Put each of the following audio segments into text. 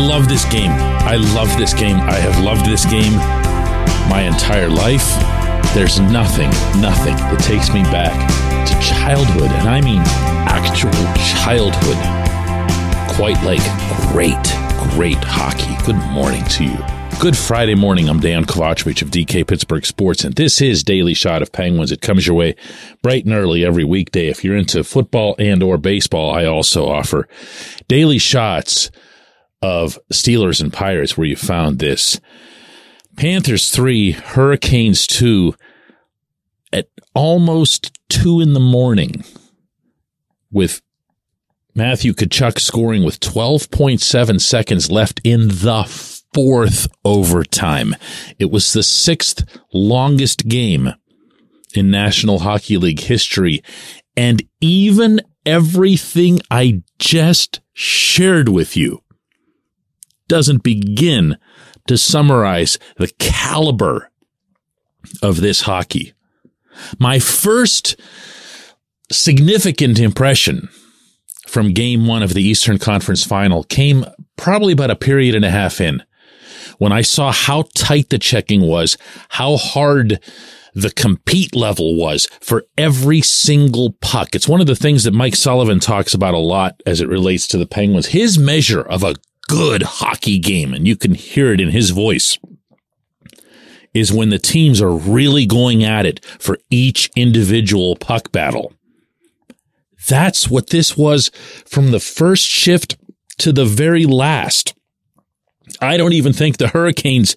love this game. I love this game. I have loved this game my entire life. There's nothing, nothing that takes me back to childhood, and I mean actual childhood, quite like great, great hockey. Good morning to you. Good Friday morning. I'm Dejan Kovacevic of DK Pittsburgh Sports, and this is Daily Shot of Penguins. It comes your way bright and early every weekday. If you're into football and or baseball, I also offer daily shots of Steelers and Pirates where you found this. Panthers three, Hurricanes two at almost two in the morning with Matthew Tkachuk scoring with 12.7 seconds left in the fourth overtime. It was the sixth longest game in National Hockey League history. And even everything I just shared with you doesn't begin to summarize the caliber of this hockey. My first significant impression from game one of the Eastern Conference final came probably about a period and a half in when I saw how tight the checking was, how hard the compete level was for every single puck. It's one of the things that Mike Sullivan talks about a lot as it relates to the Penguins. His measure of a good hockey game, and you can hear it in his voice, is when the teams are really going at it for each individual puck battle. That's what this was from the first shift to the very last. I don't even think the Hurricanes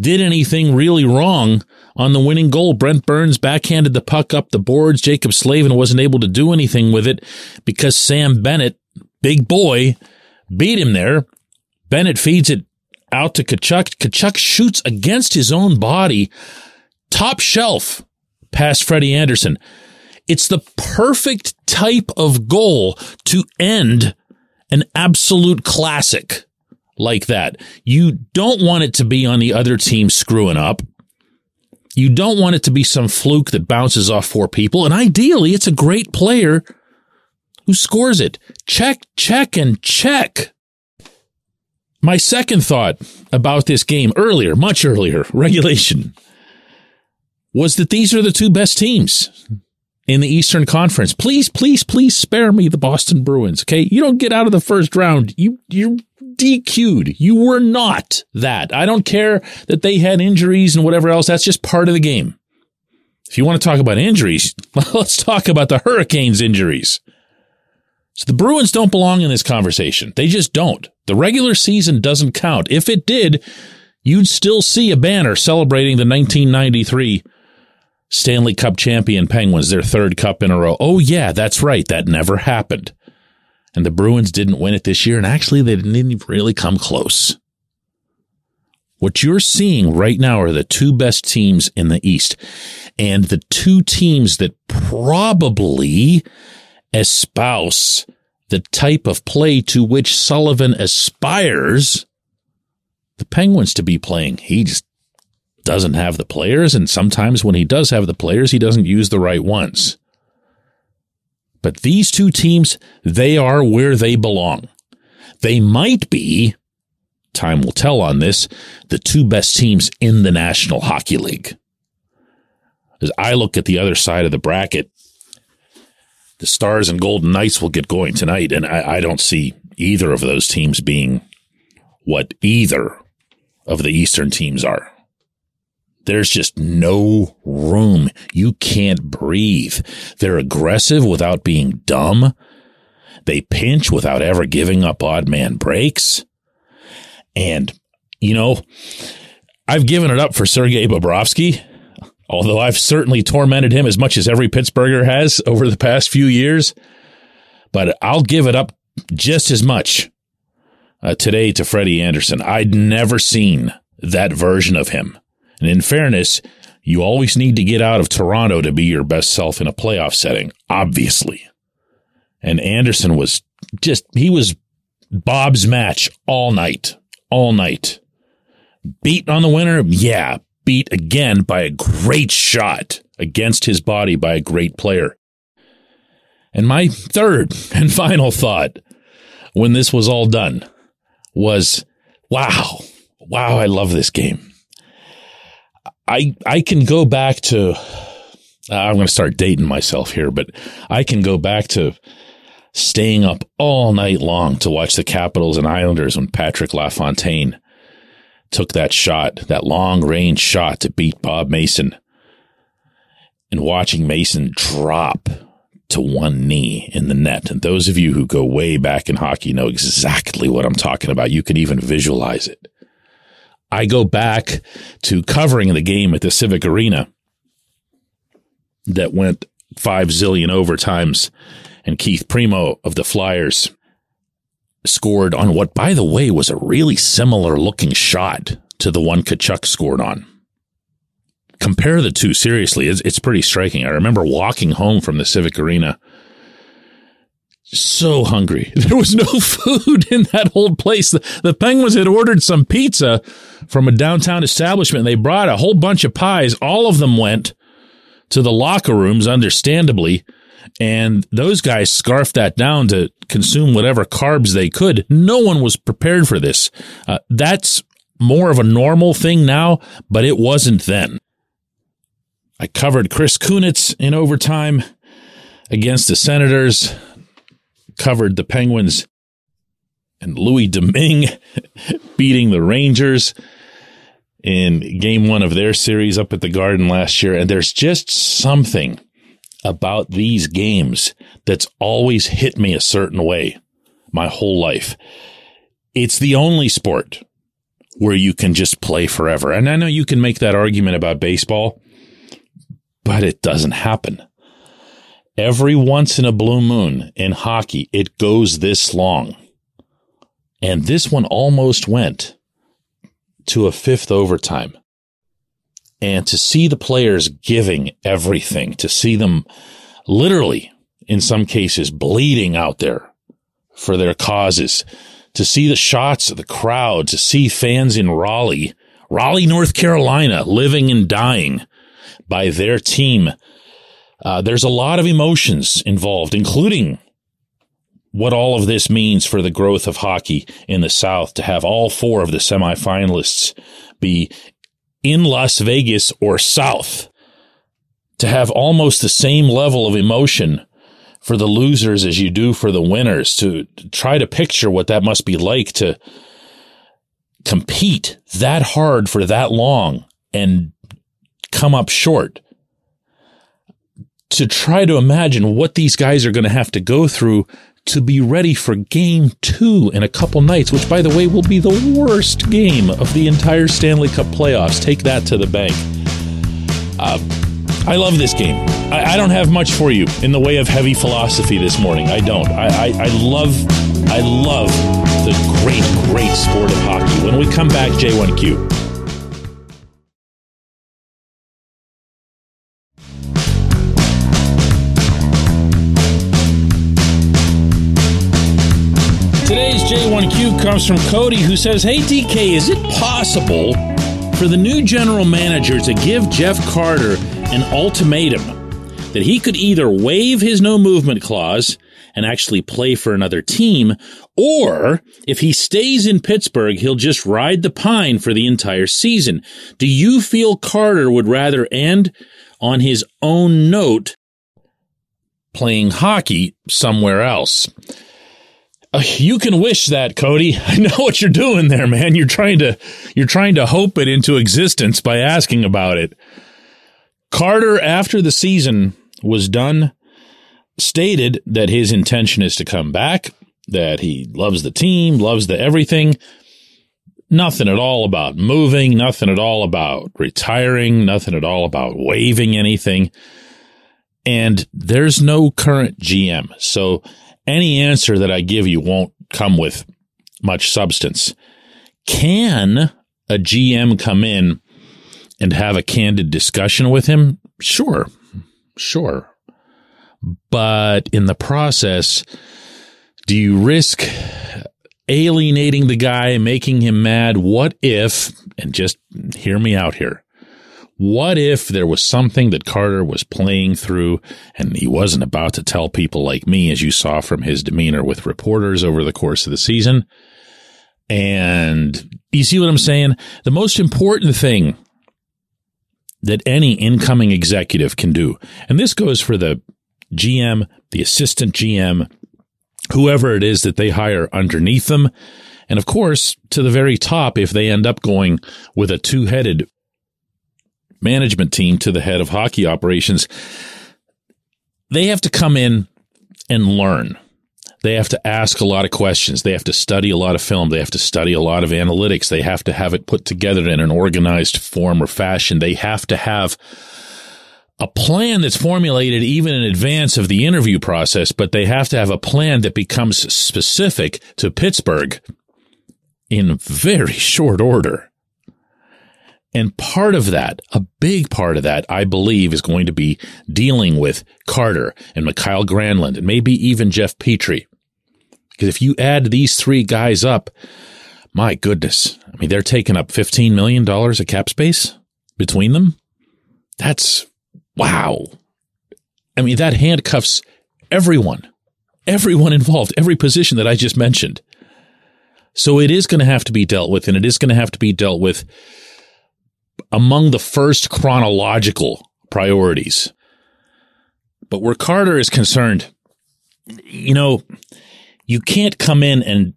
did anything really wrong on the winning goal. Brent Burns backhanded the puck up the boards. Jaccob Slavin wasn't able to do anything with it because Sam Bennett, big boy, beat him there. Bennett feeds it out to Tkachuk. Tkachuk shoots against his own body, top shelf past Freddie Andersen. It's the perfect type of goal to end an absolute classic like that. You don't want it to be on the other team screwing up. You don't want it to be some fluke that bounces off four people. And ideally, it's a great player who scores it. Check, check, and check. My second thought about this game earlier, much earlier, regulation, was that these are the two best teams in the Eastern Conference. Please, please, please spare me the Boston Bruins. Okay. You don't get out of the first round. You, you're DQ'd. You were not that. I don't care that they had injuries and whatever else. That's just part of the game. If you want to talk about injuries, let's talk about the Hurricanes injuries. So the Bruins don't belong in this conversation. They just don't. The regular season doesn't count. If it did, you'd still see a banner celebrating the 1993 Stanley Cup champion Penguins, their third cup in a row. Oh, yeah, that's right. That never happened. And the Bruins didn't win it this year. And actually, they didn't even really come close. What you're seeing right now are the two best teams in the East and the two teams that probably espouse the type of play to which Sullivan aspires the Penguins to be playing. He just doesn't have the players, and sometimes when he does have the players, he doesn't use the right ones. But these two teams, they are where they belong. They might be, time will tell on this, the two best teams in the National Hockey League. As I look at the other side of the bracket, the Stars and Golden Knights will get going tonight, and I, I don't see either of those teams being what either of the Eastern teams are. There's just no room. You can't breathe. They're aggressive without being dumb. They pinch without ever giving up odd man breaks. And, you know, I've given it up for Sergei Bobrovsky, although I've certainly tormented him as much as every Pittsburgher has over the past few years. But I'll give it up just as much uh, today to Freddie Andersen. I'd never seen that version of him. And in fairness, you always need to get out of Toronto to be your best self in a playoff setting, obviously. And Andersen was just, he was Bob's match all night, all night. Beat on the winner? Yeah. Beat again by a great shot against his body by a great player. And my third and final thought when this was all done was Wow. Wow. I love this game. I, I can go back to, uh, I'm going to start dating myself here, but I can go back to staying up all night long to watch the Capitals and Islanders when Patrick LaFontaine took that shot, that long range shot to beat Bob Mason and watching Mason drop to one knee in the net. And those of you who go way back in hockey know exactly what I'm talking about. You can even visualize it. I go back to covering the game at the Civic Arena that went five zillion overtimes and Keith Primeau of the Flyers scored on what, by the way, was a really similar looking shot to the one Tkachuk scored on. Compare the two seriously. It's, it's pretty striking. I remember walking home from the Civic Arena so hungry. There was no food in that old place. The, the, Penguins had ordered some pizza from a downtown establishment. They brought a whole bunch of pies. All of them went to the locker rooms, understandably. And those guys scarfed that down to consume whatever carbs they could. No one was prepared for this. Uh, that's more of a normal thing now, but it wasn't then. I covered Chris Kunitz in overtime against the Senators, covered the Penguins and Louis Domingue beating the Rangers in game one of their series up at the Garden last year. And there's just something about these games that's always hit me a certain way my whole life. It's the only sport where you can just play forever. And I know you can make that argument about baseball, but it doesn't happen. Every once in a blue moon in hockey, it goes this long. And this one almost went to a fifth overtime and to see the players giving everything, to see them literally, in some cases, bleeding out there for their causes, to see the shots of the crowd, to see fans in Raleigh, Raleigh, North Carolina, living and dying by their team. Uh, there's a lot of emotions involved, including what all of this means for the growth of hockey in the South to have all four of the semifinalists be in Las Vegas or south to have almost the same level of emotion for the losers as you do for the winners to, try to picture what that must be like to compete that hard for that long and come up short. To try to imagine what these guys are going to have to go through to be ready for game two in a couple nights, which, by the way, will be the worst game of the entire Stanley Cup playoffs. Take that to the bank. Uh, I love this game. I, I, don't have much for you in the way of heavy philosophy this morning. I don't. I, I, I love, I love the great, great sport of hockey. When we come back, J1Q. J1Q comes from Cody, who says, Hey DK, is it possible for the new general manager to give Jeff Carter an ultimatum that he could either waive his no movement clause and actually play for another team, or if he stays in Pittsburgh, he'll just ride the pine for the entire season? Do you feel Carter would rather end on his own note playing hockey somewhere else? Uh, you can wish that, Cody. I know what you're doing there, man. You're trying to you're trying to hope it into existence by asking about it. Carter, after the season was done, stated that his intention is to come back, that he loves the team, loves the everything. Nothing at all about moving, nothing at all about retiring, nothing at all about waiving anything. And there's no current GM. So any answer that I give you won't come with much substance. Can a GM come in and have a candid discussion with him? Sure. Sure. But in the process, do you risk alienating the guy, making him mad? What if, and just hear me out here. What if there was something that Carter was playing through and he wasn't about to tell people like me, as you saw from his demeanor with reporters over the course of the season? And you see what I'm saying? The most important thing that any incoming executive can do, and this goes for the GM, the assistant GM, whoever it is that they hire underneath them. And of course, to the very top, if they end up going with a two headed management team to the head of hockey operations, they have to come in and learn. They have to ask a lot of questions. They have to study a lot of film. They have to study a lot of analytics. They have to have it put together in an organized form or fashion. They have to have a plan that's formulated even in advance of the interview process, but they have to have a plan that becomes specific to Pittsburgh in very short order. And part of that, a big part of that, I believe, is going to be dealing with Carter and Mikael Granlund and maybe even Jeff Petry. Because if you add these three guys up, my goodness, I mean, they're taking up $15 million of cap space between them. That's wow. I mean, that handcuffs everyone, everyone involved, every position that I just mentioned. So it is going to have to be dealt with, and it is going to have to be dealt with among the first chronological priorities. But where Carter is concerned, you know, you can't come in and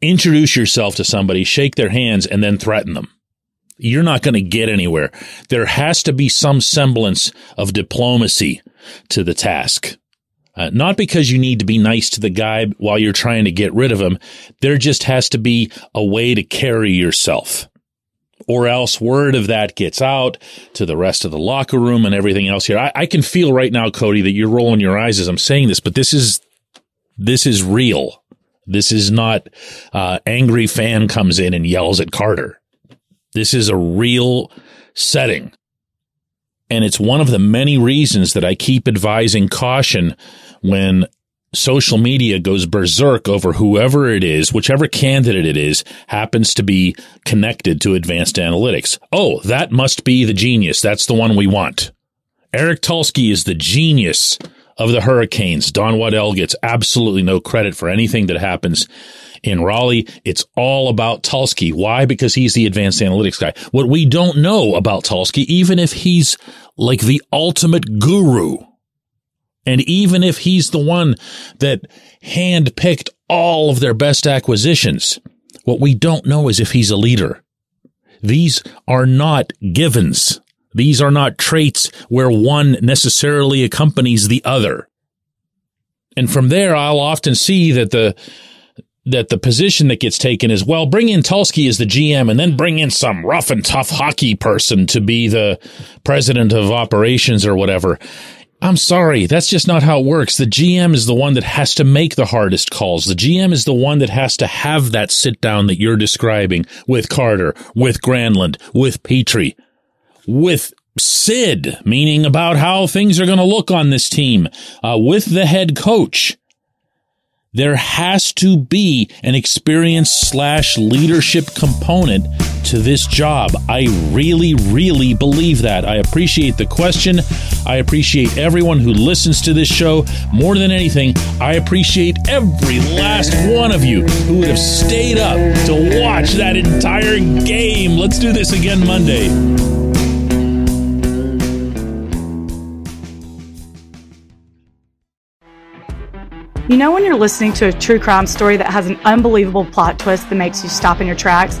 introduce yourself to somebody, shake their hands, and then threaten them. You're not going to get anywhere. There has to be some semblance of diplomacy to the task. Uh, not because you need to be nice to the guy while you're trying to get rid of him. There just has to be a way to carry yourself or else word of that gets out to the rest of the locker room and everything else here. I, I, can feel right now, Cody, that you're rolling your eyes as I'm saying this, but this is, this is real. This is not, uh, angry fan comes in and yells at Carter. This is a real setting. And it's one of the many reasons that I keep advising caution when social media goes berserk over whoever it is, whichever candidate it is, happens to be connected to advanced analytics. Oh, that must be the genius. That's the one we want. Eric Tulsky is the genius of the Hurricanes. Don Waddell gets absolutely no credit for anything that happens in Raleigh. It's all about Tulsky. Why? Because he's the advanced analytics guy. What we don't know about Tulsky, even if he's like the ultimate guru, and even if he's the one that handpicked all of their best acquisitions, what we don't know is if he's a leader. These are not givens. These are not traits where one necessarily accompanies the other. And from there, I'll often see that the that the position that gets taken is, well, bring in Tulsky as the GM and then bring in some rough and tough hockey person to be the president of operations or whatever. I'm sorry, that's just not how it works. The GM is the one that has to make the hardest calls. The GM is the one that has to have that sit down that you're describing with Carter, with Granlund, with Petry, with Sid, meaning about how things are going to look on this team, uh, with the head coach there has to be an experience slash leadership component to this job. I really, really believe that. I appreciate the question. I appreciate everyone who listens to this show. More than anything, I appreciate every last one of you who would have stayed up to watch that entire game. Let's do this again Monday. You know, when you're listening to a true crime story that has an unbelievable plot twist that makes you stop in your tracks?